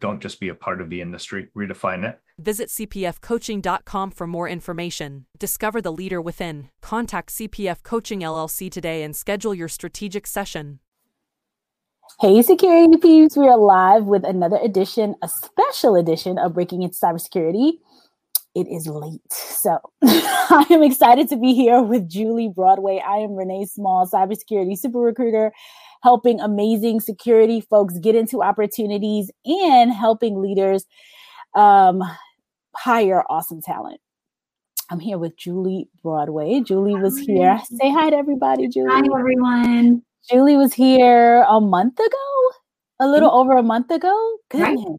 Don't just be a part of the industry, redefine it. Visit cpfcoaching.com for more information. Discover the leader within. Contact CPF Coaching LLC today and schedule your strategic session. Hey, security peeps, we are live with another edition, a special edition of Breaking into Cybersecurity. It is late. So I am excited to be here with Julie Broadway. I am Renee Small, cybersecurity super recruiter helping amazing security folks get into opportunities and helping leaders um, hire awesome talent. I'm here with Julie Broadway. Julie was here. Say hi to everybody, Julie. Hi, everyone. Julie was here a month ago, a little mm-hmm. over a month ago. Goodness. Right.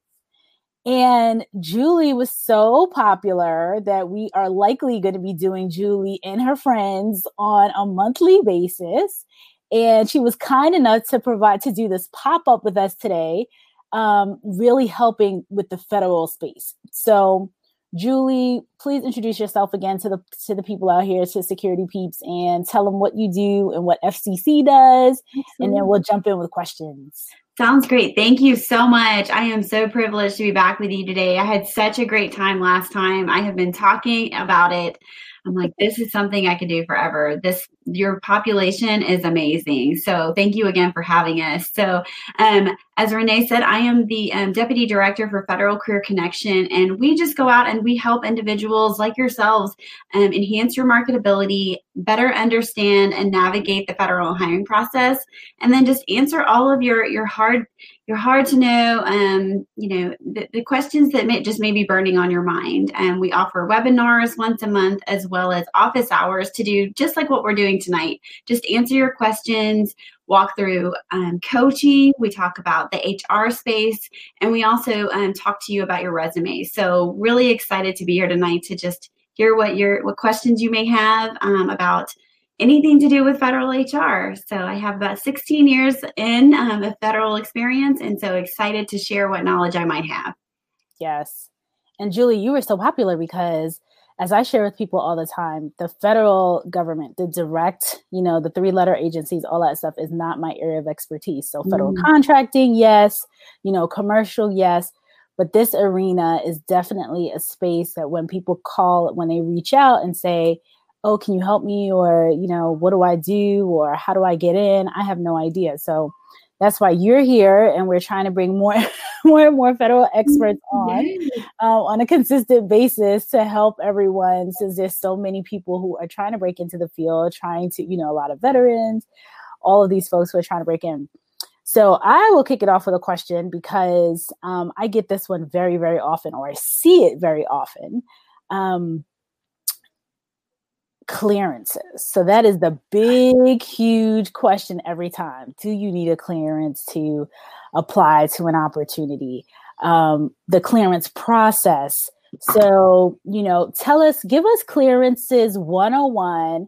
And Julie was so popular that we are likely going to be doing Julie and her friends on a monthly basis and she was kind enough to provide to do this pop-up with us today um, really helping with the federal space so julie please introduce yourself again to the to the people out here to security peeps and tell them what you do and what fcc does and then we'll jump in with questions Sounds great. Thank you so much. I am so privileged to be back with you today. I had such a great time last time. I have been talking about it I'm like, this is something I could do forever. This your population is amazing. So thank you again for having us. So um, as Renee said, I am the um, deputy director for Federal Career Connection, and we just go out and we help individuals like yourselves um, enhance your marketability, better understand and navigate the federal hiring process, and then just answer all of your your hard you're hard to know um, you know the, the questions that may just may be burning on your mind. And we offer webinars once a month as well as office hours to do just like what we're doing tonight. Just answer your questions walk through um, coaching. We talk about the hr space and we also um, talk to you about your resume. So really excited to be here tonight to just hear what your what questions you may have um, about anything to do with federal HR. So I have about 16 years in um, federal experience, and so excited to share what knowledge I might have. Yes. And Julie, you were so popular because, as I share with people all the time, the federal government, the direct, you know, the three letter agencies, all that stuff is not my area of expertise. So, federal mm. contracting, yes, you know, commercial, yes. But this arena is definitely a space that when people call, when they reach out and say, oh, can you help me? Or, you know, what do I do? Or how do I get in? I have no idea. So that's why you're here and we're trying to bring more more and more federal experts on uh, on a consistent basis to help everyone since there's so many people who are trying to break into the field trying to you know a lot of veterans all of these folks who are trying to break in so i will kick it off with a question because um, i get this one very very often or i see it very often um, clearances. So that is the big, huge question every time. Do you need a clearance to apply to an opportunity? Um, the clearance process. So, you know, tell us, give us clearances 101.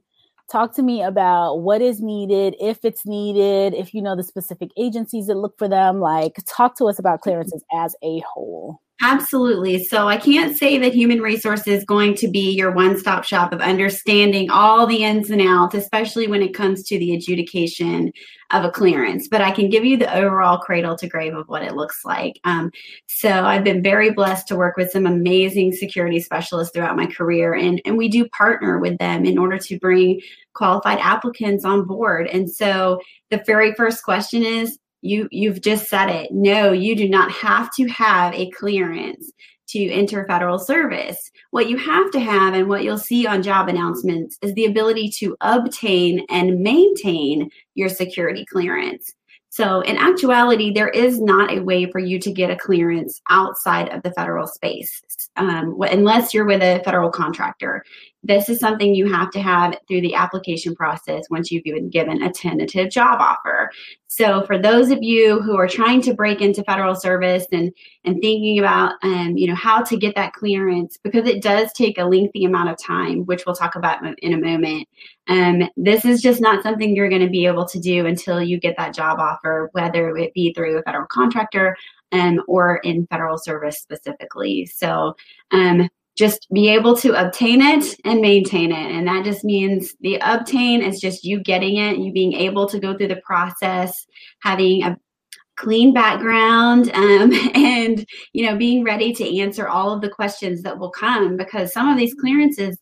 Talk to me about what is needed, if it's needed, if you know the specific agencies that look for them. Like, talk to us about clearances as a whole. Absolutely. So I can't say that human resources is going to be your one stop shop of understanding all the ins and outs, especially when it comes to the adjudication of a clearance. But I can give you the overall cradle to grave of what it looks like. Um, so I've been very blessed to work with some amazing security specialists throughout my career, and, and we do partner with them in order to bring qualified applicants on board. And so the very first question is you you've just said it. No you do not have to have a clearance to enter federal service. What you have to have and what you'll see on job announcements is the ability to obtain and maintain your security clearance. So, in actuality, there is not a way for you to get a clearance outside of the federal space, um, unless you're with a federal contractor. This is something you have to have through the application process once you've been given a tentative job offer. So for those of you who are trying to break into federal service and and thinking about um, you know how to get that clearance because it does take a lengthy amount of time, which we'll talk about in a moment. Um, this is just not something you're going to be able to do until you get that job offer, whether it be through a federal contractor um, or in federal service specifically. So um, just be able to obtain it and maintain it. And that just means the obtain is just you getting it, you being able to go through the process, having a clean background um, and you know being ready to answer all of the questions that will come because some of these clearances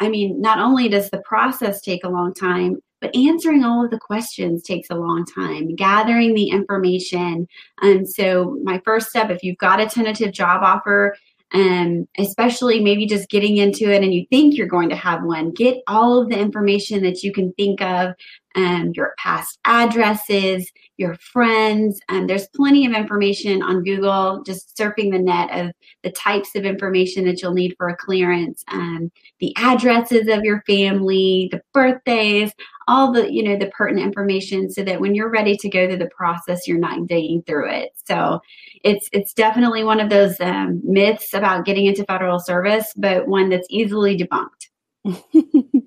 i mean not only does the process take a long time but answering all of the questions takes a long time gathering the information and um, so my first step if you've got a tentative job offer um, especially maybe just getting into it and you think you're going to have one get all of the information that you can think of um, your past addresses your friends and there's plenty of information on google just surfing the net of the types of information that you'll need for a clearance um, the addresses of your family the birthdays all the you know the pertinent information so that when you're ready to go through the process you're not digging through it. So it's it's definitely one of those um, myths about getting into federal service but one that's easily debunked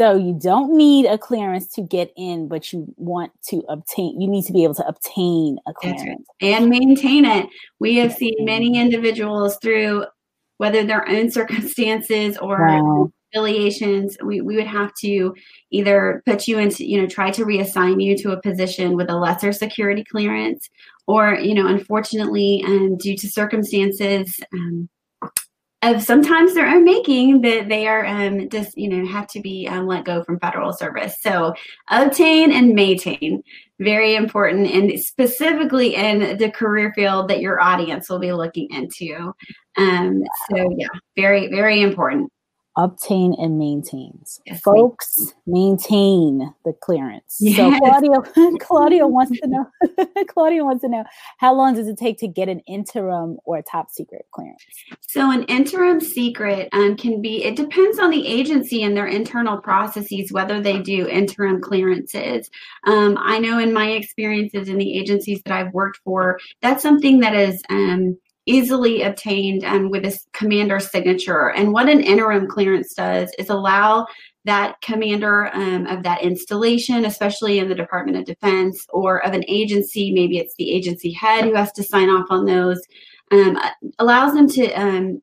so you don't need a clearance to get in but you want to obtain you need to be able to obtain a clearance right. and maintain it. We have seen many individuals through whether their own circumstances or wow. affiliations, we, we would have to either put you into, you know, try to reassign you to a position with a lesser security clearance, or, you know, unfortunately, um, due to circumstances um, of sometimes their own making, that they are um, just, you know, have to be um, let go from federal service. So obtain and maintain, very important, and specifically in the career field that your audience will be looking into. Um, so yeah, very, very important obtain and maintains. Yes, Folks, maintain the clearance. Yes. So Claudia, Claudia wants to know. Claudia wants to know how long does it take to get an interim or a top secret clearance? So an interim secret um, can be. It depends on the agency and their internal processes whether they do interim clearances. Um, I know in my experiences in the agencies that I've worked for, that's something that is. Um, easily obtained um, with a commander signature. And what an interim clearance does is allow that commander um, of that installation, especially in the Department of Defense or of an agency, maybe it's the agency head who has to sign off on those, um, allows them to um,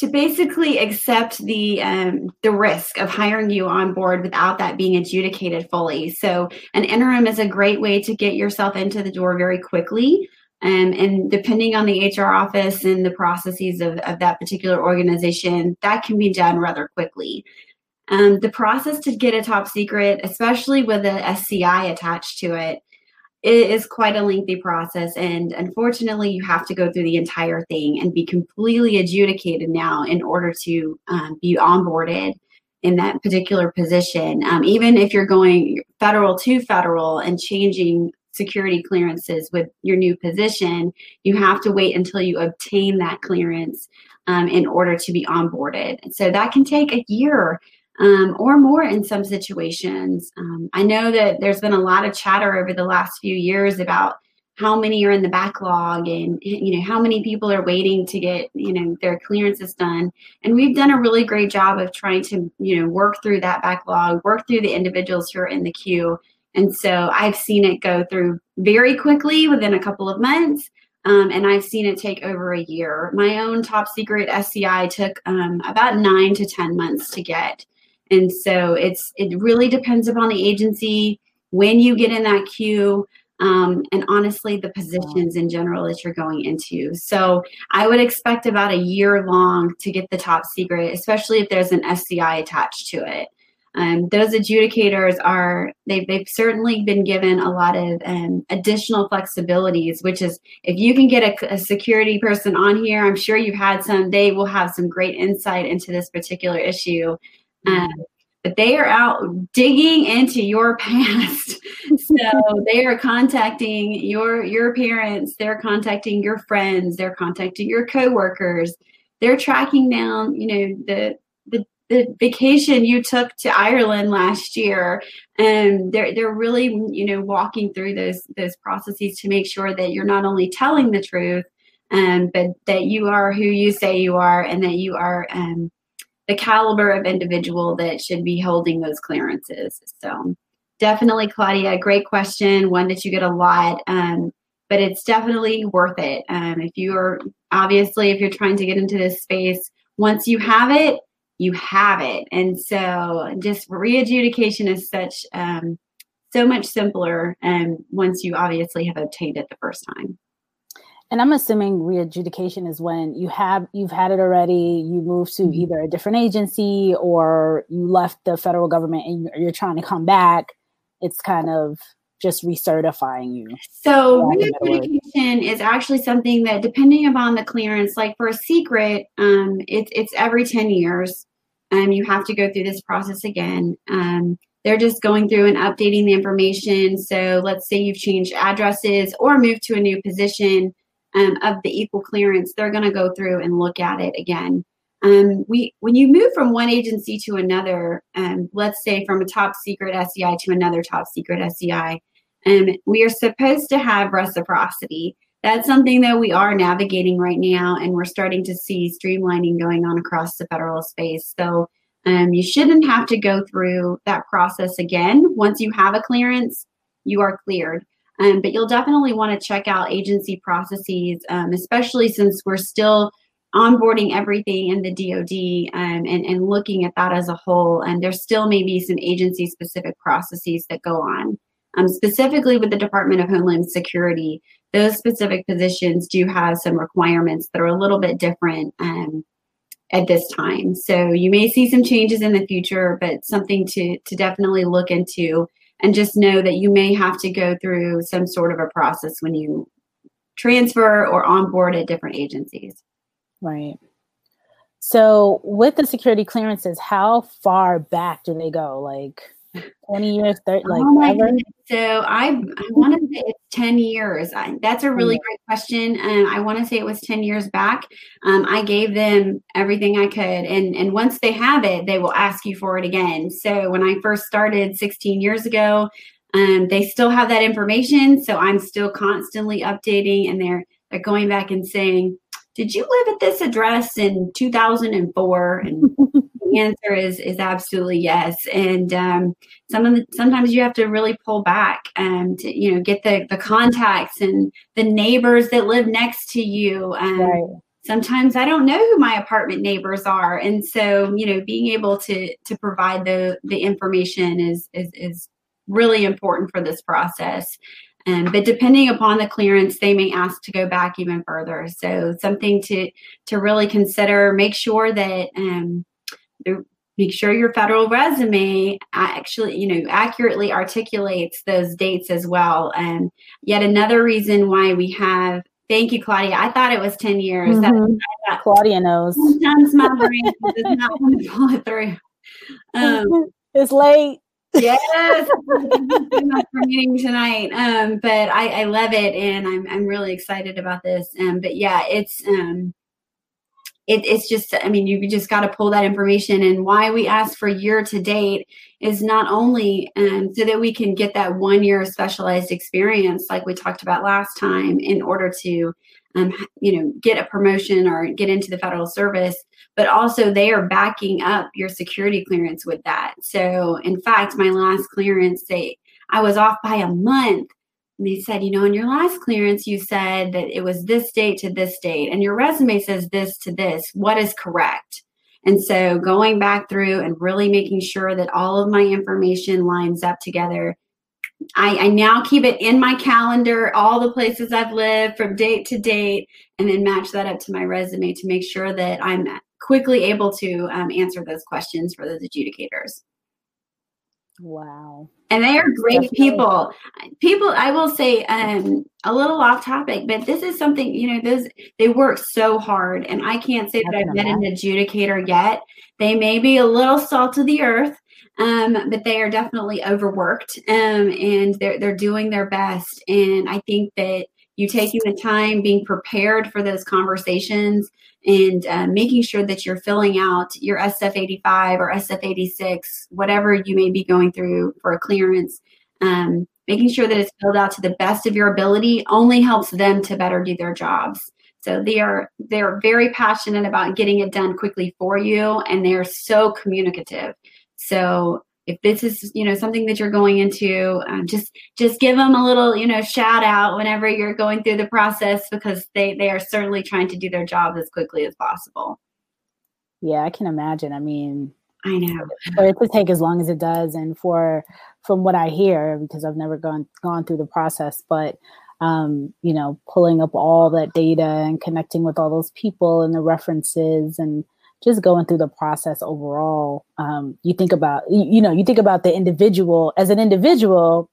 to basically accept the um, the risk of hiring you on board without that being adjudicated fully. So an interim is a great way to get yourself into the door very quickly. Um, and depending on the HR office and the processes of, of that particular organization, that can be done rather quickly. Um, the process to get a top secret, especially with an SCI attached to it, it is quite a lengthy process. And unfortunately, you have to go through the entire thing and be completely adjudicated now in order to um, be onboarded in that particular position. Um, even if you're going federal to federal and changing security clearances with your new position, you have to wait until you obtain that clearance um, in order to be onboarded. so that can take a year um, or more in some situations. Um, I know that there's been a lot of chatter over the last few years about how many are in the backlog and you know how many people are waiting to get you know their clearances done and we've done a really great job of trying to you know work through that backlog work through the individuals who are in the queue and so I've seen it go through very quickly within a couple of months. Um, and I've seen it take over a year. My own top secret SCI took um, about nine to 10 months to get. And so it's it really depends upon the agency, when you get in that queue, um, and honestly, the positions in general that you're going into. So I would expect about a year long to get the top secret, especially if there's an SCI attached to it. Um, those adjudicators are they've, they've certainly been given a lot of um, additional flexibilities which is if you can get a, a, security person on here i'm sure you've had some they will have some great insight into this particular issue. Um, but they are out digging into your past. So they are contacting your your parents they're contacting your friends they're contacting your coworkers. They're tracking down, you know, the the vacation you took to Ireland last year, and they're they're really you know walking through those those processes to make sure that you're not only telling the truth, um, but that you are who you say you are, and that you are um, the caliber of individual that should be holding those clearances. So definitely, Claudia, great question, one that you get a lot. Um, but it's definitely worth it. Um, if you are obviously, if you're trying to get into this space, once you have it, you have it. And so just readjudication is such um, so much simpler and um, once you obviously have obtained it the first time. And I'm assuming readjudication is when you have you've had it already, you move to mm-hmm. either a different agency or you left the federal government and you're trying to come back. It's kind of just recertifying you. So readjudication is actually something that, depending upon the clearance, like for a secret, um, it's it's every ten years um, you have to go through this process again. Um, they're just going through and updating the information. So let's say you've changed addresses or moved to a new position um, of the equal clearance, they're going to go through and look at it again. Um, we when you move from one agency to another, um, let's say from a top secret SCI to another top secret SCI, um, we are supposed to have reciprocity that's something that we are navigating right now, and we're starting to see streamlining going on across the federal space. So um, you shouldn't have to go through that process again. Once you have a clearance, you are cleared. Um, but you'll definitely want to check out agency processes, um, especially since we're still onboarding everything in the DoD um, and, and looking at that as a whole. And there still may be some agency specific processes that go on. Um, specifically with the Department of Homeland Security, those specific positions do have some requirements that are a little bit different um, at this time. So you may see some changes in the future, but something to to definitely look into, and just know that you may have to go through some sort of a process when you transfer or onboard at different agencies. Right. So with the security clearances, how far back do they go? Like 20 years 30 like oh ever? so i i want to say it's 10 years. I, that's a really great question and um, i want to say it was 10 years back. Um, i gave them everything i could and and once they have it they will ask you for it again. So when i first started 16 years ago um, they still have that information so i'm still constantly updating and they're they're going back and saying did you live at this address in 2004 and the answer is is absolutely yes. And um, some of the, sometimes you have to really pull back and to, you know get the the contacts and the neighbors that live next to you. And right. sometimes i don't know who my apartment neighbors are. And so you know being able to to provide the the information is is is really important for this process um, but depending upon the clearance, they may ask to go back even further. So something to to really consider. Make sure that um, make sure your federal resume actually you know accurately articulates those dates as well. And yet another reason why we have. Thank you, Claudia. I thought it was 10 years. Mm-hmm. Thought, Claudia knows. Sometimes my brain does not want to pull it through. Um, it's late yes, for meeting tonight. Um, but I, I love it, and I'm I'm really excited about this. Um, but yeah, it's um, it, it's just I mean you just got to pull that information. And why we ask for year to date is not only um, so that we can get that one year specialized experience, like we talked about last time, in order to um, you know get a promotion or get into the federal service but also they are backing up your security clearance with that. So, in fact, my last clearance, they I was off by a month. And they said, you know, in your last clearance, you said that it was this date to this date, and your resume says this to this. What is correct? And so, going back through and really making sure that all of my information lines up together I, I, now keep it in my calendar, all the places I've lived from date to date, and then match that up to my resume to make sure that I'm quickly able to um, answer those questions for those adjudicators. Wow. And they are great Definitely. people. People, I will say, um, a little off topic, but this is something, you know, those they work so hard. And I can't say that I've met an adjudicator yet. They may be a little salt of the earth, um, but they are definitely overworked um, and they're they're doing their best. And I think that you taking the time, being prepared for those conversations, and uh, making sure that you're filling out your SF 85 or SF 86, whatever you may be going through for a clearance. Um, making sure that it's filled out to the best of your ability only helps them to better do their jobs. So they are they're very passionate about getting it done quickly for you, and they're so communicative. So if this is you know something that you're going into, um, just just give them a little you know shout out whenever you're going through the process because they they are certainly trying to do their job as quickly as possible. Yeah, I can imagine. I mean, I know for it to take as long as it does, and for from what I hear, because I've never gone gone through the process, but um, you know, pulling up all that data and connecting with all those people and the references and just going through the process overall. Um, you think about, you, you know, you think about the individual as an individual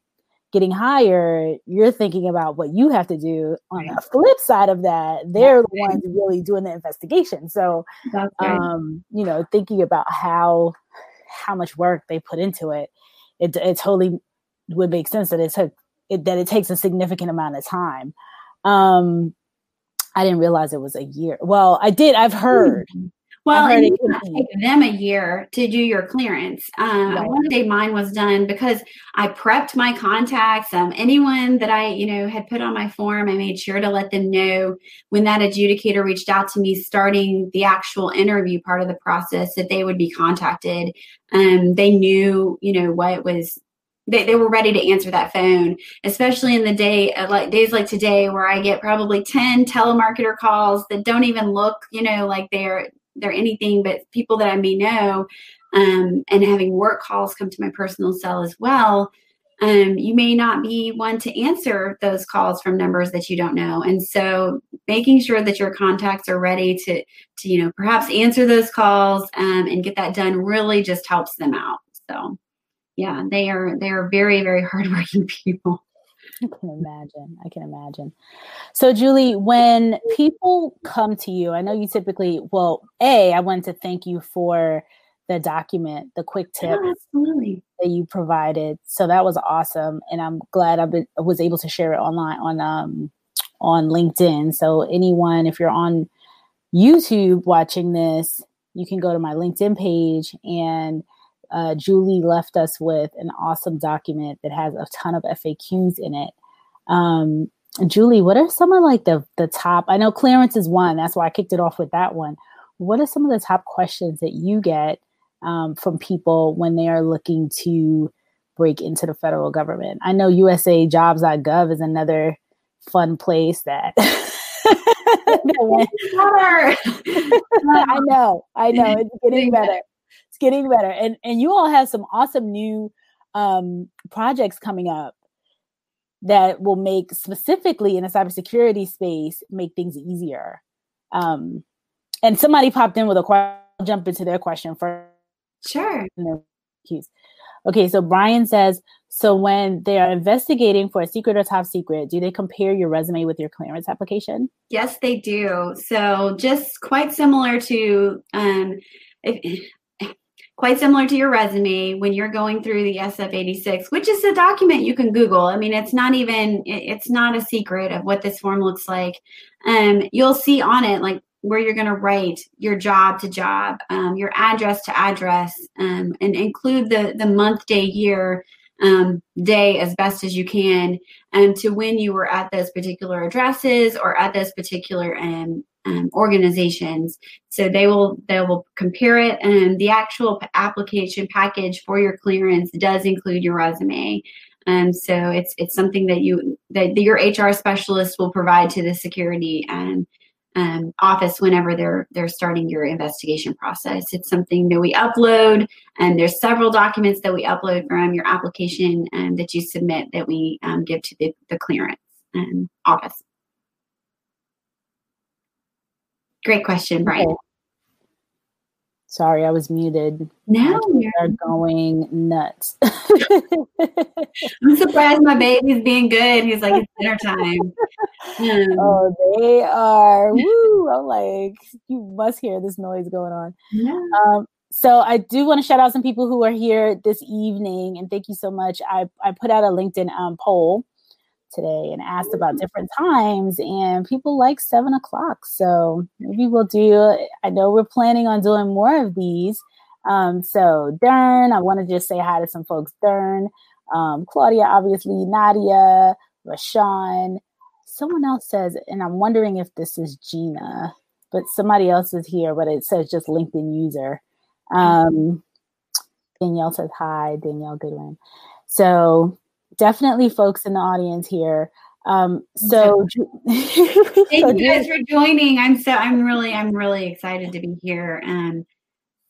getting hired, you're thinking about what you have to do. On the flip side of that, they're the ones really doing the investigation. So, um, you know, thinking about how how much work they put into it, it, it totally would make sense that it took it, that it takes a significant amount of time. Um, I didn't realize it was a year. Well, I did. I've heard. Well, it take them a year to do your clearance. Um, right. To say mine was done because I prepped my contacts. Um, anyone that I, you know, had put on my form, I made sure to let them know when that adjudicator reached out to me, starting the actual interview part of the process, that they would be contacted. Um, they knew, you know, what was they, they were ready to answer that phone especially in the day uh, like days like today where i get probably 10 telemarketer calls that don't even look you know like they're they're anything but people that i may know um, and having work calls come to my personal cell as well um, you may not be one to answer those calls from numbers that you don't know and so making sure that your contacts are ready to to you know perhaps answer those calls um, and get that done really just helps them out so yeah, they are they are very very hardworking people. I can imagine. I can imagine. So, Julie, when people come to you, I know you typically, well, A, I wanted to thank you for the document, the quick tip absolutely. that you provided. So that was awesome. And I'm glad I was able to share it online on, um, on LinkedIn. So anyone, if you're on YouTube watching this, you can go to my LinkedIn page and uh, Julie left us with an awesome document that has a ton of FAQs in it. Um, Julie, what are some of like the the top? I know clearance is one. That's why I kicked it off with that one. What are some of the top questions that you get um, from people when they are looking to break into the federal government? I know USAJobs.gov is another fun place that. I know, I know, it's getting better it's getting better. And and you all have some awesome new um, projects coming up that will make specifically in the cybersecurity space make things easier. Um, and somebody popped in with a question. I'll jump into their question first. Sure. Okay, so Brian says, so when they are investigating for a secret or top secret, do they compare your resume with your clearance application? Yes, they do. So just quite similar to um, if, quite similar to your resume when you're going through the SF86, which is a document you can Google. I mean, it's not even, it's not a secret of what this form looks like. Um, you'll see on it, like where you're going to write your job to job, um, your address to address, um, and include the, the month, day, year, um, day as best as you can um, to when you were at those particular addresses or at those particular um, um, organizations. So they will they will compare it, and the actual application package for your clearance does include your resume. And so it's it's something that you that your HR specialist will provide to the security and um, office whenever they're they're starting your investigation process. It's something that we upload, and there's several documents that we upload from your application um, that you submit that we um, give to the, the clearance um, office. Great question, Brian. Sorry, I was muted. Now they're going nuts. I'm surprised my baby's being good. He's like, it's dinner time. Um, oh, they are. Woo! I'm like, you must hear this noise going on. Yeah. Um, so I do want to shout out some people who are here this evening, and thank you so much. I I put out a LinkedIn um, poll today and asked about different times, and people like seven o'clock. So maybe we'll do. I know we're planning on doing more of these. Um, so Dern, I want to just say hi to some folks. Dern, um, Claudia, obviously, Nadia, Rashawn. Someone else says, and I'm wondering if this is Gina, but somebody else is here, but it says just LinkedIn user. Um, Danielle says hi, Danielle Goodwin. So definitely folks in the audience here. Um, so thank you guys for joining. I'm so I'm really I'm really excited to be here. And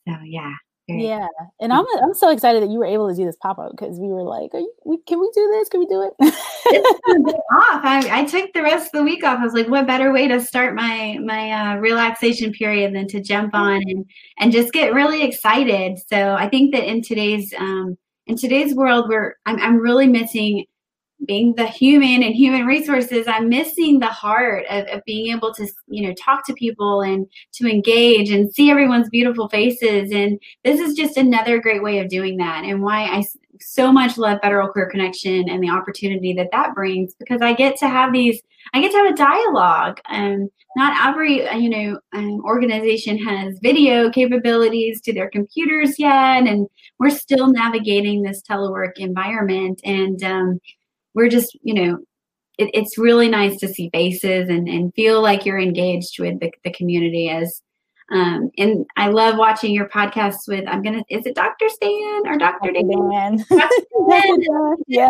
so yeah. Yeah, and I'm I'm so excited that you were able to do this pop up because we were like, you, we, can we do this? Can we do it? off. I, I, took the rest of the week off. I was like, what better way to start my my uh, relaxation period than to jump on and and just get really excited. So I think that in today's um, in today's world, where I'm I'm really missing being the human and human resources i'm missing the heart of, of, being able to you know talk to people and to engage and see everyone's beautiful faces. And this is just another great way of doing that and why i so much love federal career connection and the opportunity that that brings because i get to have these i get to have a dialogue. And not every uh, you know um, organization has video capabilities to their computers yet and we're still navigating this telework environment. And um, we're just, you know, it, it's really nice to see faces and, and feel like you're engaged with the, the community as um, and I love watching your podcasts with I'm gonna is it Dr. Stan or Dr. Dan? yeah.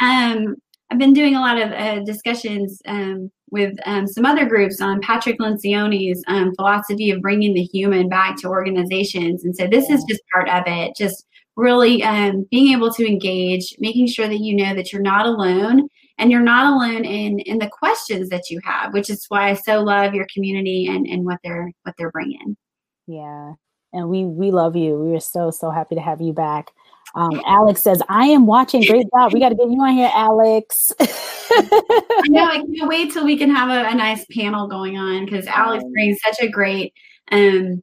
um, I've been doing a lot of uh, discussions um, with um, some other groups on Patrick Lencioni's um, philosophy of bringing the human back to organizations, and so this is just part of it. Just really um, being able to engage, making sure that you know that you're not alone and you're not alone in in the questions that you have, which is why I so love your community and and what they're what they're bringing. Yeah, and we we love you. We are so so happy to have you back. Um, Alex says, "I am watching. Great job. We got to get you on here, Alex." I know. I can't wait till we can have a, a nice panel going on because Alex brings such a great um,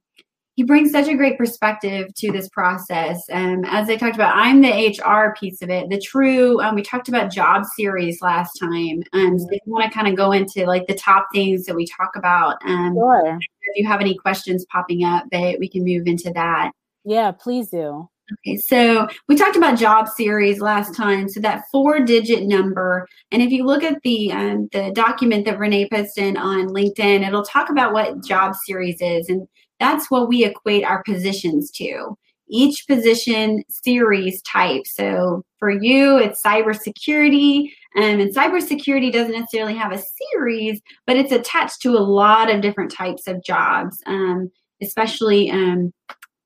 he brings such a great perspective to this process. Um, as I talked about, I'm the HR piece of it. The true, um, we talked about job series last time. Um, so if you want to kind of go into like the top things that we talk about, um, sure. if you have any questions popping up, that we can move into that. Yeah, please do. Okay, so we talked about job series last time. So that four-digit number, and if you look at the um, the document that Renee posted on LinkedIn, it'll talk about what job series is, and that's what we equate our positions to. Each position series type. So for you, it's cybersecurity. Um, and cybersecurity doesn't necessarily have a series, but it's attached to a lot of different types of jobs, um, especially um,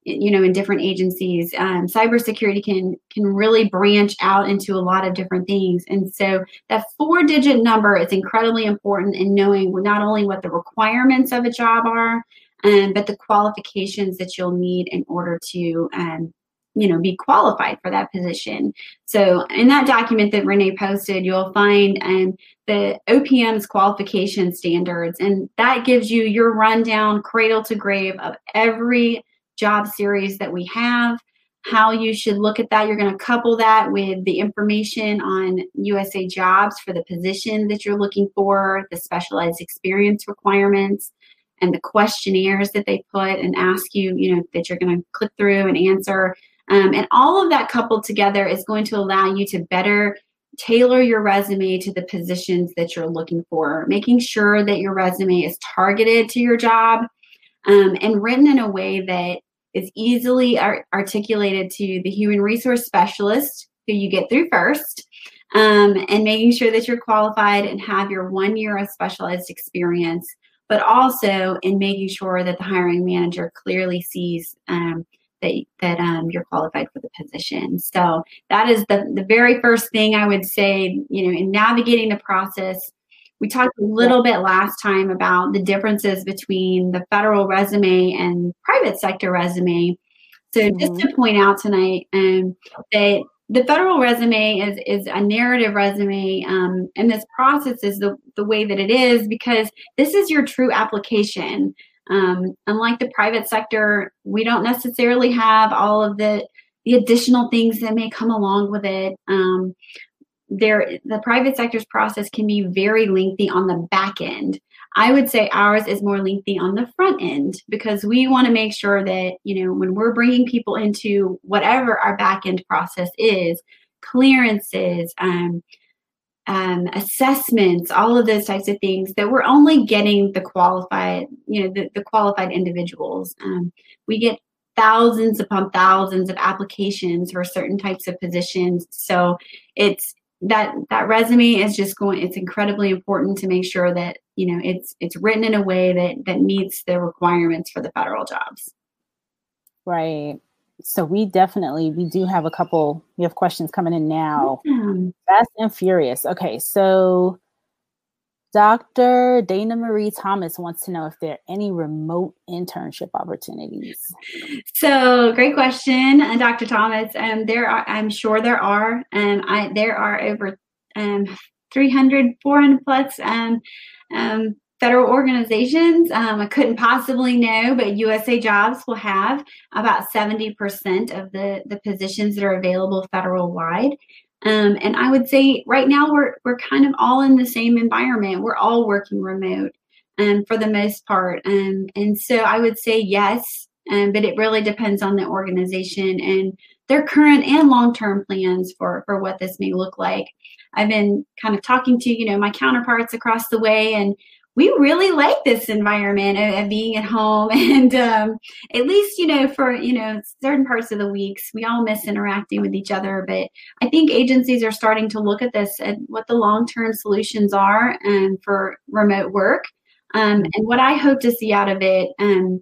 you know in different agencies um, cybersecurity can can really branch out into a lot of different things and so that four digit number is incredibly important in knowing not only what the requirements of a job are um, but the qualifications that you'll need in order to um, you know be qualified for that position. So in that document that renee posted you'll find um, the opm's qualification standards and that gives you your rundown cradle to grave of every job series that we have how you should look at that. You're going to couple that with the information on usa jobs for the position that you're looking for the specialized experience requirements and the questionnaires that they put and ask you, you know, that you're going to click through and answer. Um, and all of that coupled together is going to allow you to better tailor your resume to the positions that you're looking for, making sure that your resume is targeted to your job um, and written in a way that is easily ar- articulated to the human resource specialist who you get through first. Um, and making sure that you're qualified and have your one year of specialized experience but also in making sure that the hiring manager clearly sees um, that, that um, you're qualified for the position. So that is the, the very first thing I would say, you know, in navigating the process. We talked a little bit last time about the differences between the federal resume and private sector resume. So mm-hmm. just to point out tonight um, that the federal resume is is a narrative resume um, and this process is the, the way that it is because this is your true application. Um, unlike the private sector we don't necessarily have all of the the additional things that may come along with it. Um, there the private sector's process can be very lengthy on the back end i would say ours is more lengthy on the front end because we want to make sure that you know when we're bringing people into whatever our back end process is clearances um, um, assessments all of those types of things that we're only getting the qualified you know the, the qualified individuals. Um, we get thousands upon thousands of applications for certain types of positions. So it's that that resume is just going it's incredibly important to make sure that you know it's it's written in a way that that meets the requirements for the federal jobs right so we definitely we do have a couple we have questions coming in now mm-hmm. fast and furious okay so Dr. Dana Marie Thomas wants to know if there are any remote internship opportunities. So, great question, uh, Dr. Thomas. Um, there are, I'm sure there are. Um, I there are over um, 300, 400 plus um, um, federal organizations. Um, I couldn't possibly know, but USA Jobs will have about 70% of the, the positions that are available federal wide. Um, and I would say right now we're we're kind of all in the same environment. We're all working remote um, for the most part. Um, and so I would say yes, um, but it really depends on the organization and their current and long-term plans for for what this may look like. I've been kind of talking to you know my counterparts across the way and we really like this environment of, of being at home. And um, at least you know for you know certain parts of the weeks we all miss interacting with each other. But i think agencies are starting to look at this and what the long-term solutions are um, for remote work. Um, and what i hope to see out of it um,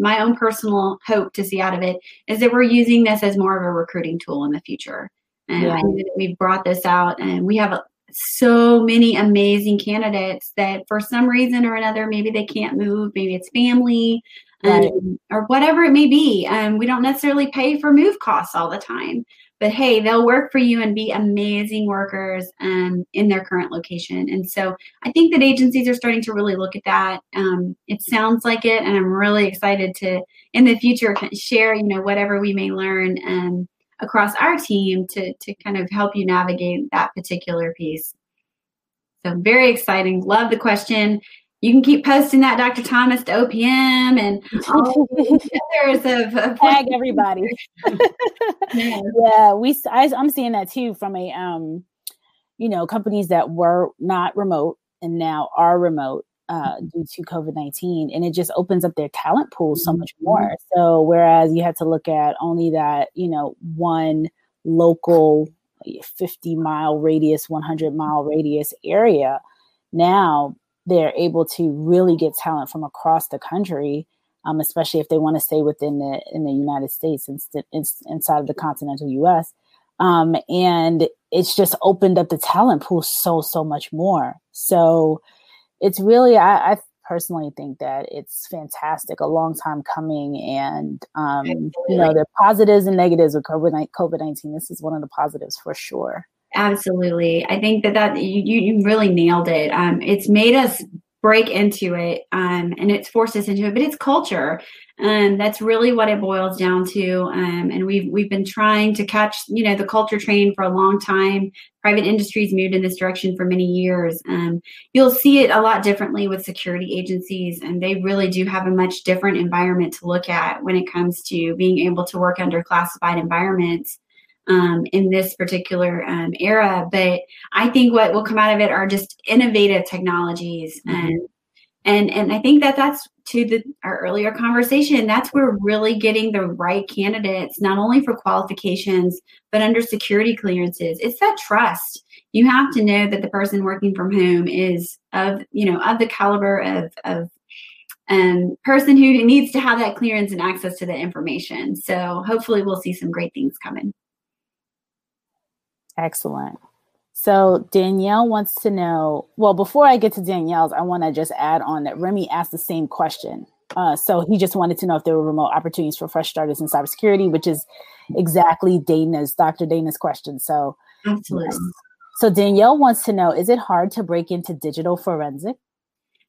my own personal hope to see out of it is that we're using this as more of a recruiting tool in the future and yeah. I know that we've brought this out and we have a, so many amazing candidates that for some reason or another, maybe they can't move, maybe it's family right. um, or whatever it may be. Um, we don't necessarily pay for move costs all the time, but hey, they'll work for you and be amazing workers um, in their current location. And so I think that agencies are starting to really look at that. Um, it sounds like it, and I'm really excited to in the future share, you know, whatever we may learn. Um, across our team to to kind of help you navigate that particular piece. So very exciting. Love the question. You can keep posting that, Dr. Thomas, to OPM and all others of, of tag everybody. yeah. yeah, we. I, I'm seeing that too from a um, you know, companies that were not remote and now are remote uh, due to COVID 19. And it just opens up their talent pool so much mm-hmm. more. So, whereas you had to look at only that, you know, one local 50 mile radius, 100 mile radius area, now they're able to really get talent from across the country. Um, especially if they want to stay within the in the United States instead inside of the continental U.S. Um, and it's just opened up the talent pool so so much more. So it's really I, I, personally think that it's fantastic, a long time coming, and um, you know the positives and negatives of COVID COVID nineteen. This is one of the positives for sure. Absolutely, I think that that you you really nailed it. Um, it's made us break into it um, and it's forced us into it but it's culture. And um, that's really what it boils down to. Um, and we've we've been trying to catch you know the culture train for a long time. Private industries moved in this direction for many years. Um, you'll see it a lot differently with security agencies and they really do have a much different environment to look at when it comes to being able to work under classified environments um, in this particular um, era. But I think what will come out of it are just innovative technologies mm-hmm. and and and I think that that's to the our earlier conversation. That's where really getting the right candidates, not only for qualifications but under security clearances. It's that trust. You have to know that the person working from home is of you know of the caliber of of um, person who needs to have that clearance and access to the information. So hopefully we'll see some great things coming. Excellent. So Danielle wants to know. Well, before I get to Danielle's, I want to just add on that Remy asked the same question. Uh, so he just wanted to know if there were remote opportunities for fresh starters in cybersecurity, which is exactly Dana's, Dr. Dana's question. So, absolutely. So Danielle wants to know: Is it hard to break into digital forensic?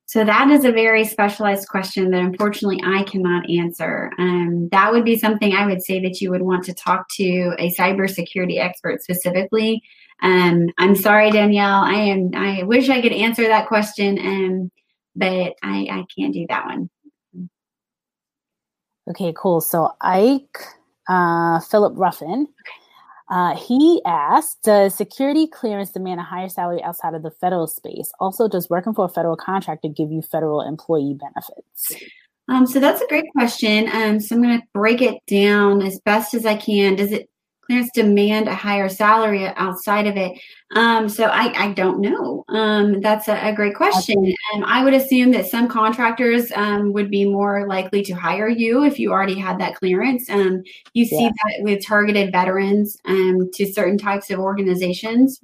So that is a very specialized question that unfortunately I cannot answer. Um, that would be something I would say that you would want to talk to a cybersecurity expert specifically um, I'm sorry, Danielle. I am. I wish I could answer that question, um, but I, I can't do that one. Okay, cool. So Ike uh, Philip Ruffin. Uh, he asked, does security clearance demand a higher salary outside of the federal space? Also, does working for a federal contractor give you federal employee benefits? Um, so that's a great question. Um, so I'm going to break it down as best as I can. Does it clearance demand a higher salary outside of it? Um, so I, I don't know. Um, that's a, a, great question. And I would assume that some contractors um, would be more likely to hire you if you already had that clearance. Um, you see yeah. that with targeted veterans um, to certain types of organizations.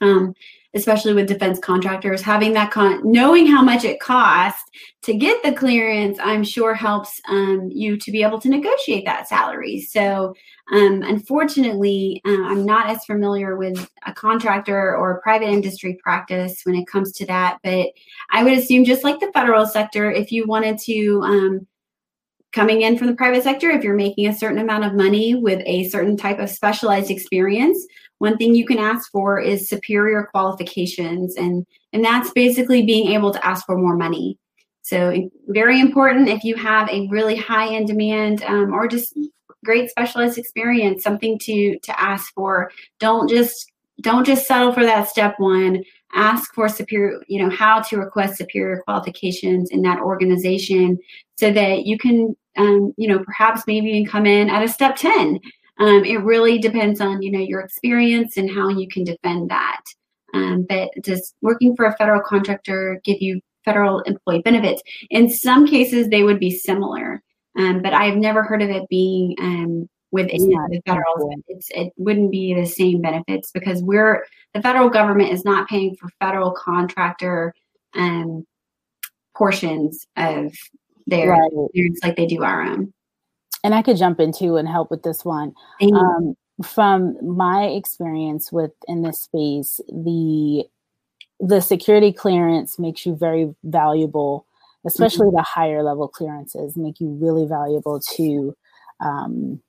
Um, especially with defense contractors having that con knowing how much it costs to get the clearance i'm sure helps um, you to be able to negotiate that salary. So um, unfortunately uh, i'm not as familiar with a contractor or private industry practice when it comes to that but i would assume just like the federal sector if you wanted to um, coming in from the private sector if you're making a certain amount of money with a certain type of specialized experience one thing you can ask for is superior qualifications and and that's basically being able to ask for more money. So very important if you have a really high end demand um, or just great specialized experience something to to ask for. Don't just don't just settle for that step one. Ask for superior you know how to request superior qualifications in that organization so that you can um, you know perhaps maybe even come in at a step 10 um, it really depends on you know your experience and how you can defend that. Um, but does working for a federal contractor give you federal employee benefits? In some cases, they would be similar, um, but I've never heard of it being um, within the federal. It's, it wouldn't be the same benefits because we're the federal government is not paying for federal contractor um, portions of their right. like they do our own and I could jump into and help with this one. Um, from my experience with in this space, the the security clearance makes you very valuable, especially mm-hmm. the higher level clearances make you really valuable to um,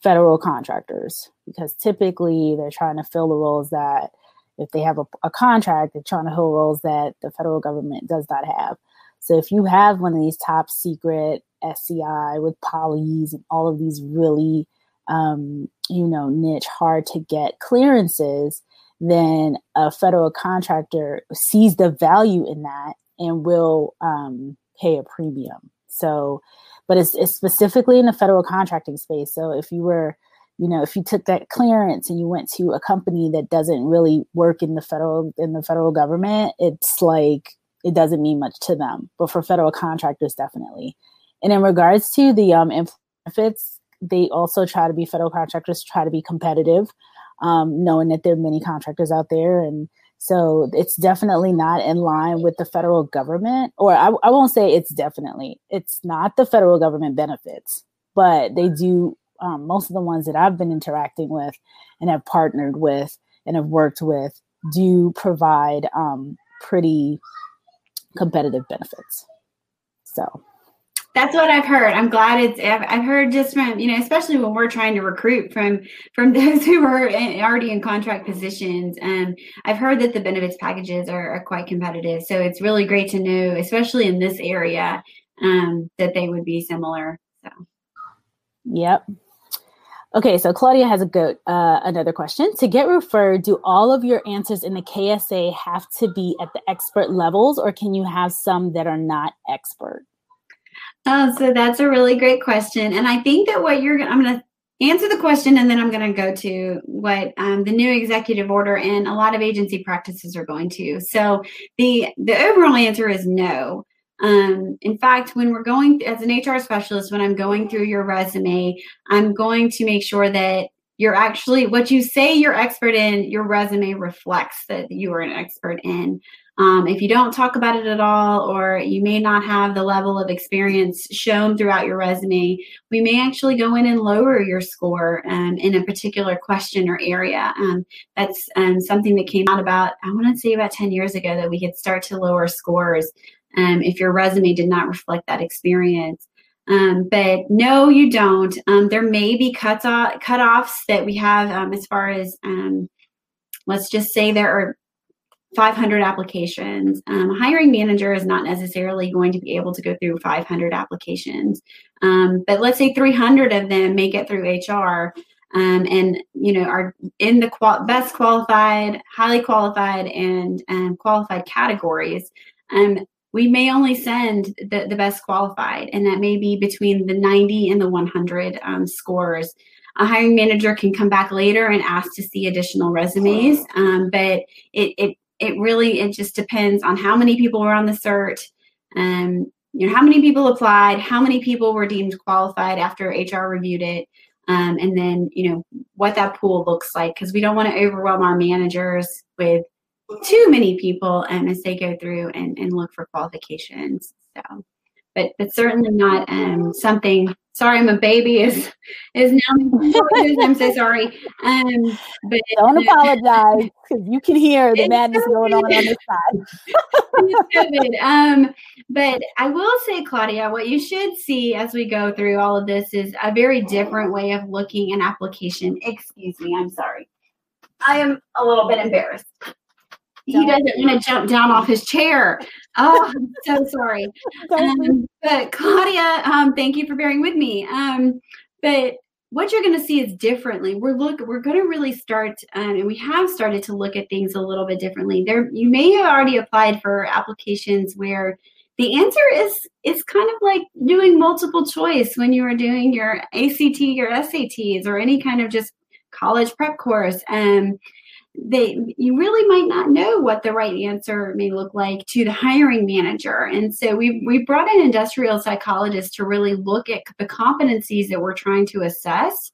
federal contractors because typically they're trying to fill the roles that if they have a, a contract, they're trying to fill roles that the federal government does not have. So if you have one of these top secret SCI with polys and all of these really, um, you know, niche, hard to get clearances, then a federal contractor sees the value in that and will um, pay a premium. So, but it's, it's specifically in the federal contracting space. So if you were you know if you took that clearance and you went to a company that doesn't really work in the federal in the federal government it's like it doesn't mean much to them. But for federal contractors, definitely. And in regards to the um, benefits, they also try to be federal contractors try to be competitive, um, knowing that there are many contractors out there, and so it's definitely not in line with the federal government. Or I, I won't say it's definitely it's not the federal government benefits, but they do. Um, most of the ones that I've been interacting with and have partnered with and have worked with do provide um, pretty competitive benefits. So that's what I've heard. I'm glad it's. I've, heard just from you know, especially when we're trying to recruit from from those who are in, already in contract positions. And I've heard that the benefits packages are, are, quite competitive. So it's really great to know, especially in this area, um, that they would be similar. So. Yep. Okay, so Claudia has a goat. Uh, another question: To get referred, do all of your answers in the KSA have to be at the expert levels, or can you have some that are not expert? Oh, so that's a really great question, and I think that what you're I'm going to answer the question, and then I'm going to go to what um, the new executive order and a lot of agency practices are going to. So the the overall answer is no. Um, in fact, when we're going as an HR specialist, when I'm going through your resume, I'm going to make sure that you're actually what you say you're expert in, your resume reflects that you are an expert in. Um, if you don't talk about it at all, or you may not have the level of experience shown throughout your resume, we may actually go in and lower your score um, in a particular question or area. Um, that's um, something that came out about, I want to say about 10 years ago, that we could start to lower scores um, if your resume did not reflect that experience. Um, but no, you don't. Um, there may be cuts off, cutoffs that we have um, as far as um, let's just say there are 500 applications. Um, a hiring manager is not necessarily going to be able to go through 500 applications, um, but let's say 300 of them make it through HR. Um, and you know are in the qual- best qualified, highly qualified, and um, qualified categories. Um, we may only send the, the best qualified, and that may be between the 90 and the 100 um, scores. A hiring manager can come back later and ask to see additional resumes, um, but it, it it really it just depends on how many people were on the cert um, you know how many people applied how many people were deemed qualified after hr reviewed it um, and then you know what that pool looks like because we don't want to overwhelm our managers with too many people um, as they go through and, and look for qualifications so. But but certainly not um, something sorry my baby is is now i'm so sorry. Um but don't uh, apologize because you can hear the madness going on on this side. Um but i will say claudia what you should see as we go through all of this is a very different way of looking an application. Excuse me i'm sorry. I am a little bit embarrassed he doesn't want to jump down off his chair. Oh, I'm so sorry. Um, but Claudia, um, thank you for bearing with me. Um, but what you're going to see is differently. We're look. We're going to really start, um, and we have started to look at things a little bit differently. There, you may have already applied for applications where the answer is is kind of like doing multiple choice when you are doing your ACT your SATs or any kind of just college prep course. Um, they you really might not know what the right answer may look like to the hiring manager and so we we brought in industrial psychologists to really look at the competencies that we're trying to assess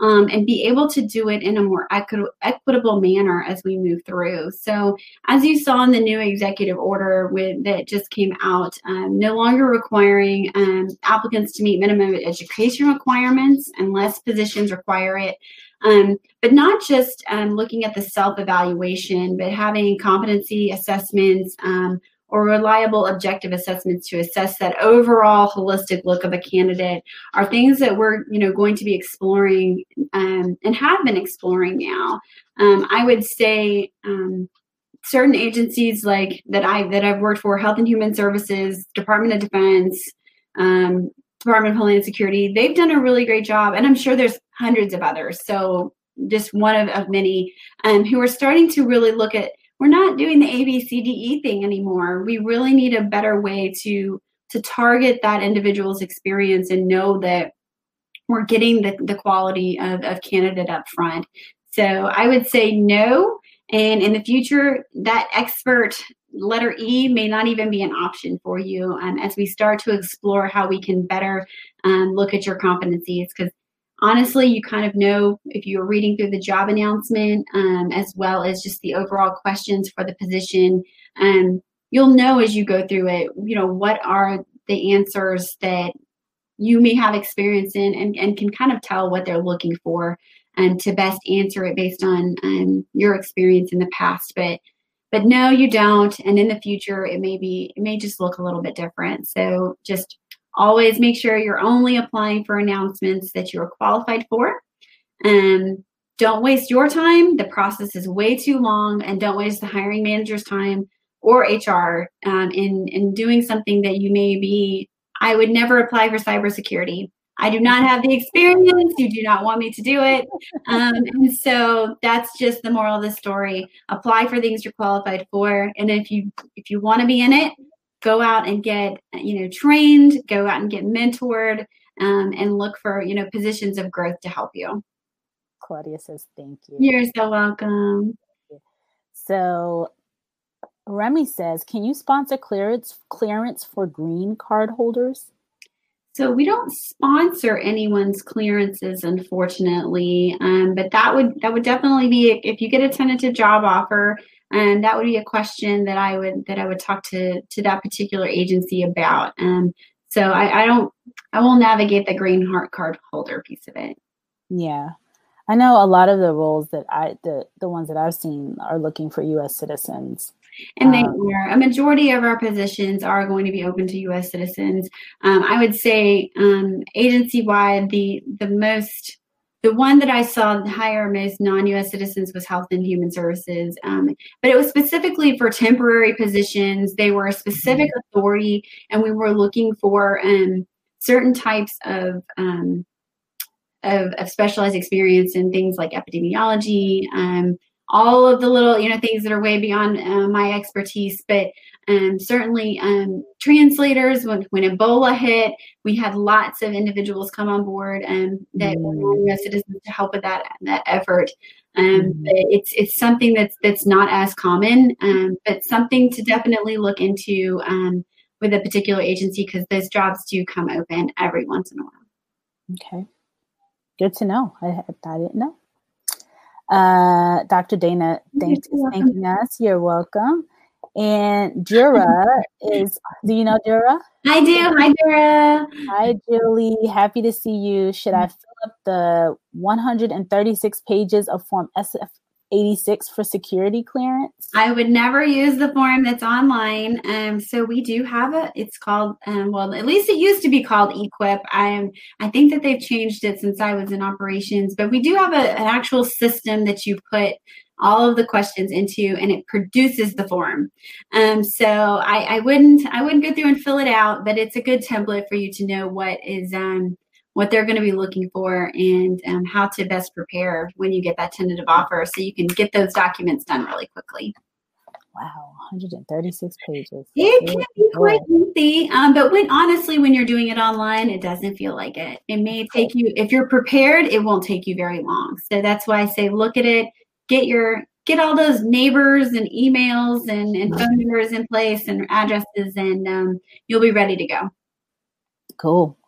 um, and be able to do it in a more equi- equitable manner as we move through. So, as you saw in the new executive order with, that just came out, um, no longer requiring um, applicants to meet minimum education requirements unless positions require it. Um, but not just um, looking at the self evaluation, but having competency assessments um, or reliable objective assessments to assess that overall holistic look of a candidate are things that we're you know going to be exploring um, and have been exploring now. Um, I would say um, certain agencies like that I that I've worked for, Health and Human Services, Department of Defense. Department of Homeland Security, they've done a really great job, and I'm sure there's hundreds of others. So just one of, of many um, who are starting to really look at we're not doing the ABCDE thing anymore. We really need a better way to to target that individual's experience and know that we're getting the, the quality of, of candidate up front. So I would say no. And in the future, that expert letter E may not even be an option for you um, as we start to explore how we can better um, look at your competencies because honestly, you kind of know if you're reading through the job announcement um, as well as just the overall questions for the position. Um, you'll know as you go through it, you know, what are the answers that you may have experience in and, and can kind of tell what they're looking for and um, to best answer it based on um, your experience in the past. But but no, you don't. And in the future, it may be it may just look a little bit different. So just Always make sure you're only applying for announcements that you're qualified for. And don't waste your time. The process is way too long, and don't waste the hiring manager's time or HR um, in in doing something that you may be. I would never apply for cybersecurity. I do not have the experience. You do not want me to do it. Um, and so that's just the moral of the story. Apply for things you're qualified for. And if you if you want to be in it, go out and get you know trained go out and get mentored um, and look for you know positions of growth to help you claudia says thank you you're so welcome so remy says can you sponsor clearance clearance for green card holders so we don't sponsor anyone's clearances, unfortunately. Um, but that would that would definitely be if you get a tentative job offer and that would be a question that I would that I would talk to to that particular agency about. Um, so I, I don't I will navigate the green heart card holder piece of it. Yeah. I know a lot of the roles that I the the ones that I've seen are looking for US citizens. And they um, are a majority of our positions are going to be open to US citizens. Um, I would say um, agency wide the the most the one that I saw hire most non-U.S. citizens was Health and Human Services, um, but it was specifically for temporary positions. They were a specific mm-hmm. authority, and we were looking for um, certain types of, um, of, of specialized experience in things like epidemiology, um, all of the little you know things that are way beyond uh, my expertise but um, certainly um, translators when, when ebola hit we had lots of individuals come on board um, that were citizens to help with that that effort. Um, mm. but it's it's something that's that's not as common um, but something to definitely look into um, with a particular agency because those jobs do come open every once in a while. Okay. Good to know. I, I didn't know uh, Dr. Dana, thanks for thanking us. You're welcome. And Jura is, do you know Jura? I do. Hi, Jura. Hi, Julie. Happy to see you. Should I fill up the 136 pages of Form SF 86 for security clearance? I would never use the form that's online. Um, so we do have a, it's called, um, well, at least it used to be called e-QIP. I am, I think that they've changed it since I was in operations, but we do have a, an actual system that you put all of the questions into and it produces the form um, so I, I wouldn't i wouldn't go through and fill it out but it's a good template for you to know what is um, what they're going to be looking for and um, how to best prepare when you get that tentative offer so you can get those documents done really quickly. Wow, 136 pages. It can be quite lengthy, um, but when honestly, when you're doing it online, it doesn't feel like it. It may take you, if you're prepared, it won't take you very long. So that's why I say look at it, get your get all those neighbors and emails and, and phone numbers in place and addresses, and um, you'll be ready to go. Cool.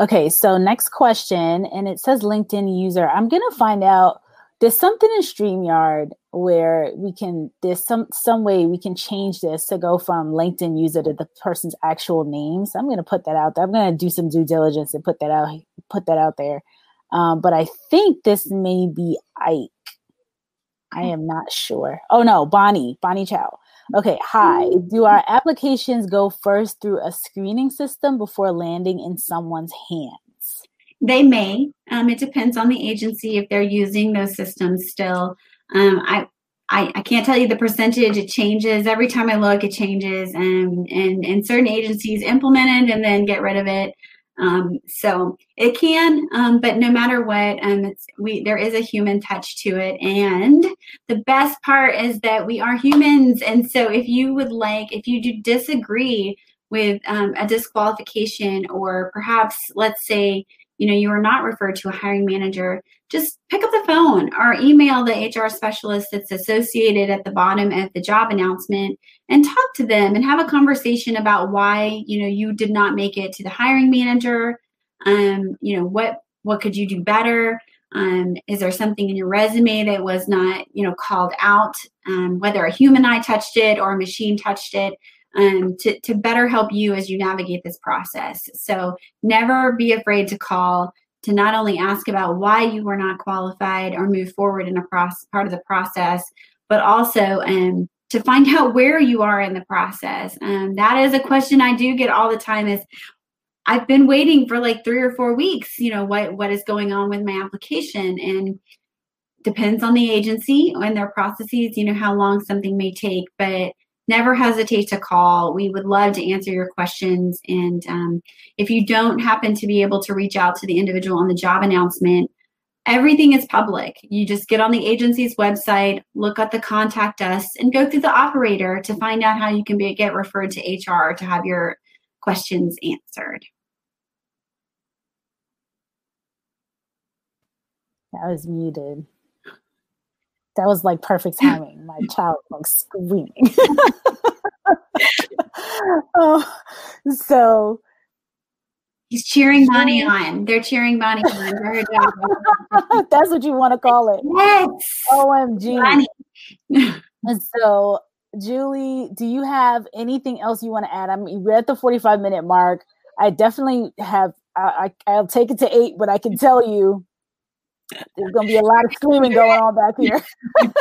Okay, so next question, and it says LinkedIn user. I'm gonna find out. There's something in Streamyard where we can. There's some some way we can change this to go from LinkedIn user to the person's actual name. So I'm gonna put that out there. I'm gonna do some due diligence and put that out. Put that out there. Um, but I think this may be Ike. I am not sure. Oh no, Bonnie, Bonnie Chow. Okay, hi. Do our applications go first through a screening system before landing in someone's hands? They may. Um, it depends on the agency if they're using those systems still. Um, I, I, I can't tell you the percentage. It changes every time I look. It changes, and and and certain agencies implement it and then get rid of it. Um, so it can, um, but no matter what, um, we there is a human touch to it, and the best part is that we are humans. And so, if you would like, if you do disagree with um, a disqualification, or perhaps let's say you know you are not referred to a hiring manager, just pick up the phone or email the HR specialist that's associated at the bottom of the job announcement and talk to them and have a conversation about why you know you did not make it to the hiring manager. Um, you know what what could you do better? Um, is there something in your resume that was not you know called out? Um, whether a human eye touched it or a machine touched it. Um, to, to better help you as you navigate this process. So never be afraid to call to not only ask about why you were not qualified or move forward in a process, part of the process, but also um, to find out where you are in the process. Um, that is a question I do get all the time is I've been waiting for like three or four weeks, you know, what, what is going on with my application and depends on the agency and their processes, you know, how long something may take, but never hesitate to call. We would love to answer your questions. And um, if you don't happen to be able to reach out to the individual on the job announcement, everything is public. You just get on the agency's website, look at the contact us, and go through the operator to find out how you can be, get referred to HR to have your questions answered. That was muted that was like perfect timing. My child like screaming. oh, so he's cheering Bonnie on. They're cheering Bonnie on. That's what you want to call it. Yes. OMG. and so, Julie, do you have anything else you want to add? I mean, we're at the 45 minute mark. I definitely have. I, I I'll take it to eight, but I can tell you there's going to be a lot of screaming going on back here.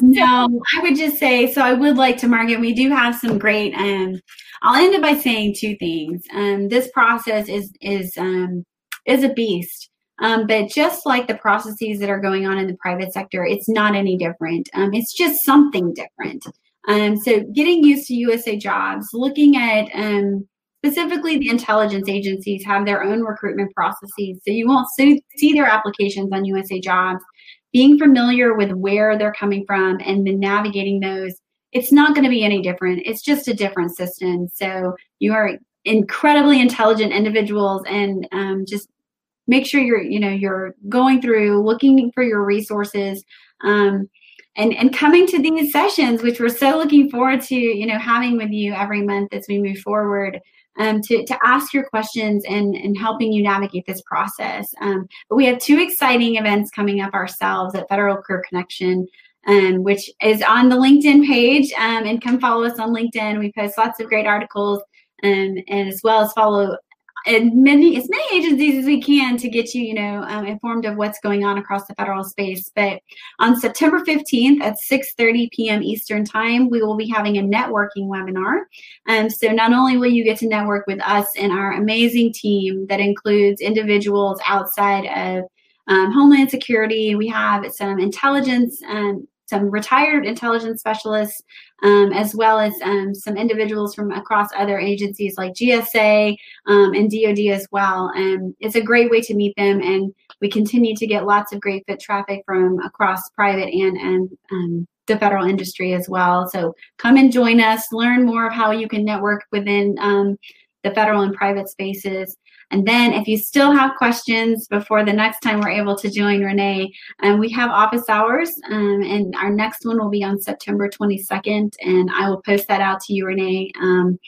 no, I would just say so. I would like to, Margaret. We do have some great. Um, I'll end it by saying two things. Um, this process is is um, is a beast. Um, but just like the processes that are going on in the private sector, it's not any different. Um, it's just something different. Um, so getting used to USA jobs, looking at um, specifically the intelligence agencies have their own recruitment processes. So you won't see, see their applications on USA jobs. Being familiar with where they're coming from and then navigating those, it's not going to be any different. It's just a different system. So you are incredibly intelligent individuals and um, just make sure you're you know you're going through looking for your resources um, and and coming to these sessions which we're so looking forward to you know having with you every month as we move forward um, to, to ask your questions and, and helping you navigate this process. Um, but we have two exciting events coming up ourselves at Federal Career Connection, um, which is on the LinkedIn page. Um, and come follow us on LinkedIn. We post lots of great articles um, and as well as follow and many as many agencies as we can to get you you know um, informed of what's going on across the federal space. But on september 15th at 6.30 p.m eastern time we will be having a networking webinar. Um, so not only will you get to network with us and our amazing team that includes individuals outside of um, homeland security we have some intelligence and some retired intelligence specialists, um, as well as um, some individuals from across other agencies like GSA um, and DoD as well. And it's a great way to meet them. And we continue to get lots of great fit traffic from across private and and um, the federal industry as well. So come and join us, learn more of how you can network within um, the federal and private spaces. And then if you still have questions before the next time we're able to join Renee, um, we have office hours um, and our next one will be on September 22nd. And I will post that out to you, Renee, um,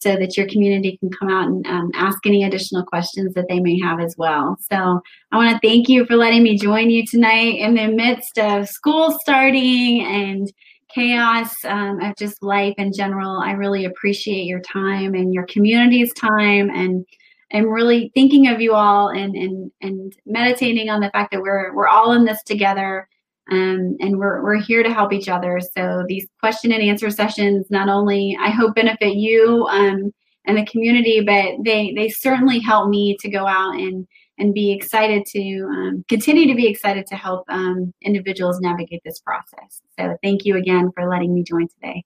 so that your community can come out and um, ask any additional questions that they may have as well. So I want to thank you for letting me join you tonight in the midst of school starting and chaos um, of just life in general. I really appreciate your time and your community's time and I'm really thinking of you all and and and meditating on the fact that we're we're all in this together um, and we're we're here to help each other. So these question and answer sessions not only I hope benefit you um, and the community, but they they certainly help me to go out and and be excited to um, continue to be excited to help um, individuals navigate this process. So thank you again for letting me join today.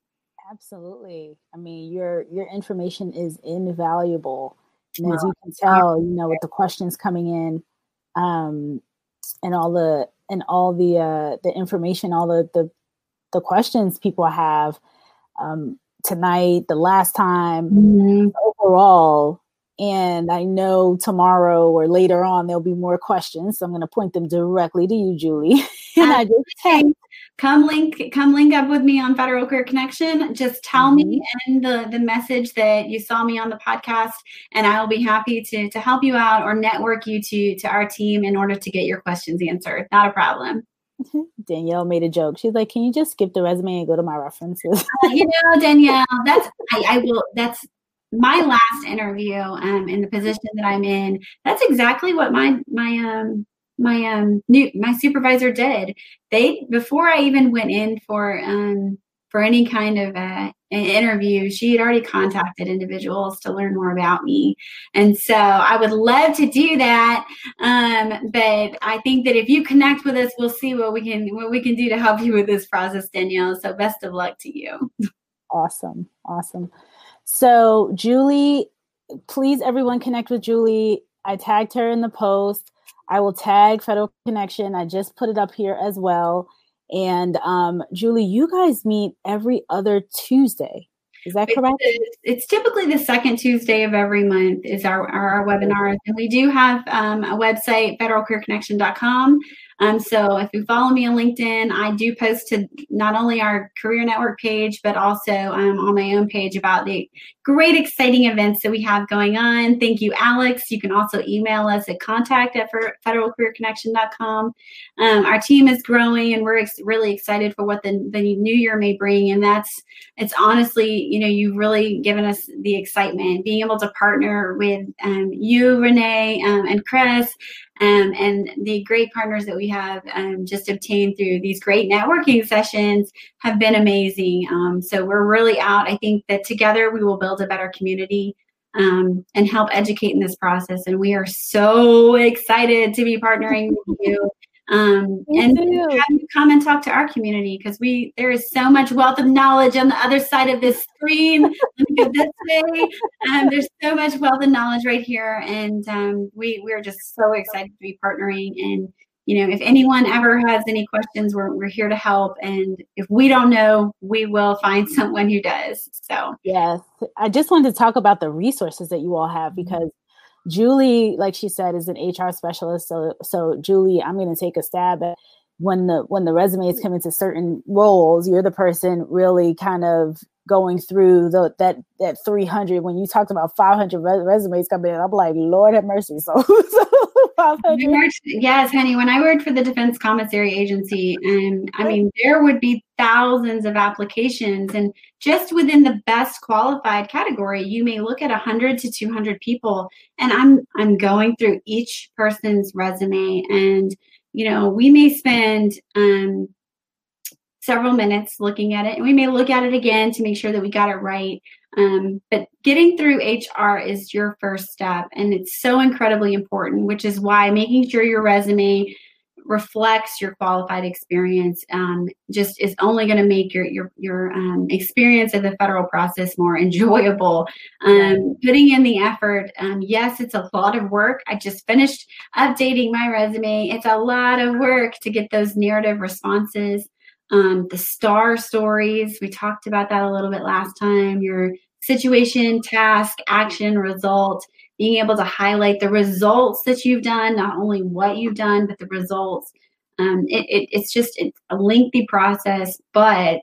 Absolutely. I mean, your your information is invaluable and as you can tell, you know, with the questions coming in, um, and all the and all the uh, the information, all the the the questions people have um, tonight, the last time, mm-hmm. overall, and I know tomorrow or later on there'll be more questions. So I'm going to point them directly to you, Julie. and I just come link come link up with me on Federal Career Connection. Just tell mm-hmm. me and the the message that you saw me on the podcast, and I will be happy to to help you out or network you to to our team in order to get your questions answered. Not a problem. Danielle made a joke. She's like, "Can you just skip the resume and go to my references?" uh, you know, Danielle, that's I, I will. That's my last interview um, in the position that I'm in, that's exactly what my my um my um new my supervisor did. They before I even went in for um for any kind of uh, an interview, she had already contacted individuals to learn more about me, and so I would love to do that. Um, but I think that if you connect with us, we'll see what we can what we can do to help you with this process, Danielle. So best of luck to you. Awesome, awesome. So, Julie, please everyone connect with Julie. I tagged her in the post. I will tag Federal Connection. I just put it up here as well. And um, Julie, you guys meet every other Tuesday. Is that correct? It's, it's, typically the second Tuesday of every month is our, our, our webinars. And we do have um, a website, federalcareerconnection.com. Um, so if you follow me on LinkedIn, I do post to not only our career network page, but also um, on my own page about the great, exciting events that we have going on. Thank you, Alex. You can also email us at contact at federalcareerconnection.com. Um, our team is growing and we're ex- really excited for what the, the new year may bring. And that's, it's honestly, you know, you've really given us the excitement, being able to partner with um, you, Renee, um, and Chris, um, and the great partners that we have um, just obtained through these great networking sessions have been amazing. Um, so we're really out. I think that together we will build a better community. um, and help educate in this process. And we are so excited to be partnering with you. Um, and too. have you come and talk to our community because we there is so much wealth of knowledge on the other side of this screen. Let me go this way. Um, there's so much wealth of knowledge right here, and um, we we're just so excited to be partnering and you know, if anyone ever has any questions, we're, we're here to help. And if we don't know, we will find someone who does. So, yes, I just wanted to talk about the resources that you all have mm-hmm. because Julie, like she said, is an HR specialist. So, so Julie, I'm going to take a stab at when the when the resumes come into certain roles. You're the person really kind of going through the that that 300 when you talked about 500 resumes coming in i'm like lord have mercy. So, so 500 worked, yes honey when i worked for the defense commissary agency and i mean there would be thousands of applications and just within the best qualified category you may look at 100 to 200 people and i'm i'm going through each person's resume and you know we may spend um several minutes looking at it and we may look at it again to make sure that we got it right um, but getting through hr is your first step and it's so incredibly important which is why making sure your resume reflects your qualified experience um, just is only going to make your your your um, experience of the federal process more enjoyable. Um, putting in the effort, um, yes, it's a lot of work. I just finished updating my resume. It's a lot of work to get those narrative responses um, the star stories. We talked about that a little bit last time. Your situation, task, action, result, being able to highlight the results that you've done, not only what you've done, but the results. Um, it, it, it's just it's a lengthy process, but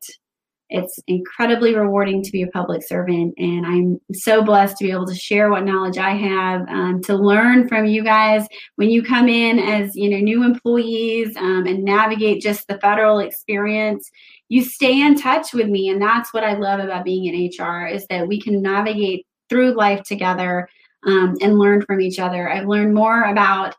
it's incredibly rewarding to be a public servant, and I'm so blessed to be able to share what knowledge I have, um, to learn from you guys when you come in as you know new employees um, and navigate just the federal experience. You stay in touch with me, and that's what I love about being in HR is that we can navigate through life together um, and learn from each other. I've learned more about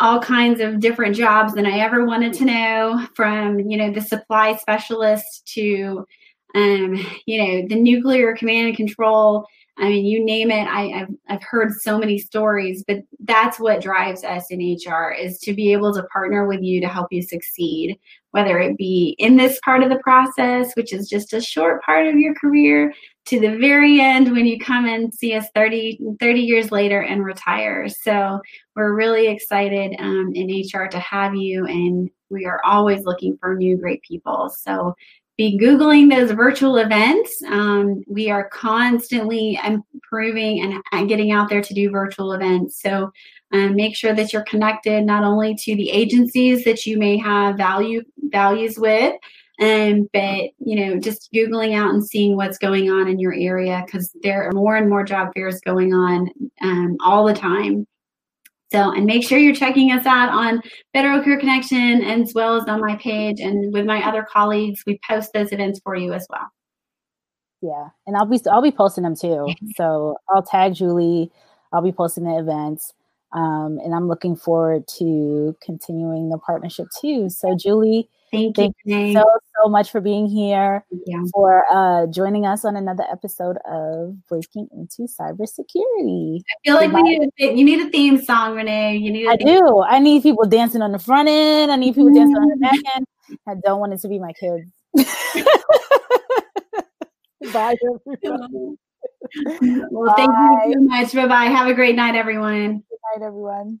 all kinds of different jobs than I ever wanted to know from, you know, the supply specialist to, um, you know, the nuclear command and control. I mean, you name it. I, have I've heard so many stories, but that's what drives us in HR is to be able to partner with you to help you succeed, whether it be in this part of the process, which is just a short part of your career, to the very end when you come and see us 30, 30 years later and retire. So we're really excited um, in HR to have you, and we are always looking for new great people. So be Googling those virtual events. Um, we are constantly improving and, getting out there to do virtual events. So um, make sure that you're connected not only to the agencies that you may have value values with, um, but you know, just googling out and seeing what's going on in your area because there are more and more job fairs going on um, all the time. So, and make sure you're checking us out on Federal Career Connection as well as on my page and with my other colleagues. We post those events for you as well. Yeah, and I'll be I'll be posting them too. So I'll tag Julie. I'll be posting the events. Um, and I'm looking forward to continuing the partnership too. So, Julie, thank, thank you, you so so much for being here, for uh, joining us on another episode of Breaking into Cybersecurity. I feel like we need a, you need a theme song, Renee. You need. I do. I need people dancing on the front end. I need people dancing on the back end. I don't want it to be my kids. Bye. Everyone. Well, thank you so much. Bye bye. Have a great night, everyone. Good night, everyone.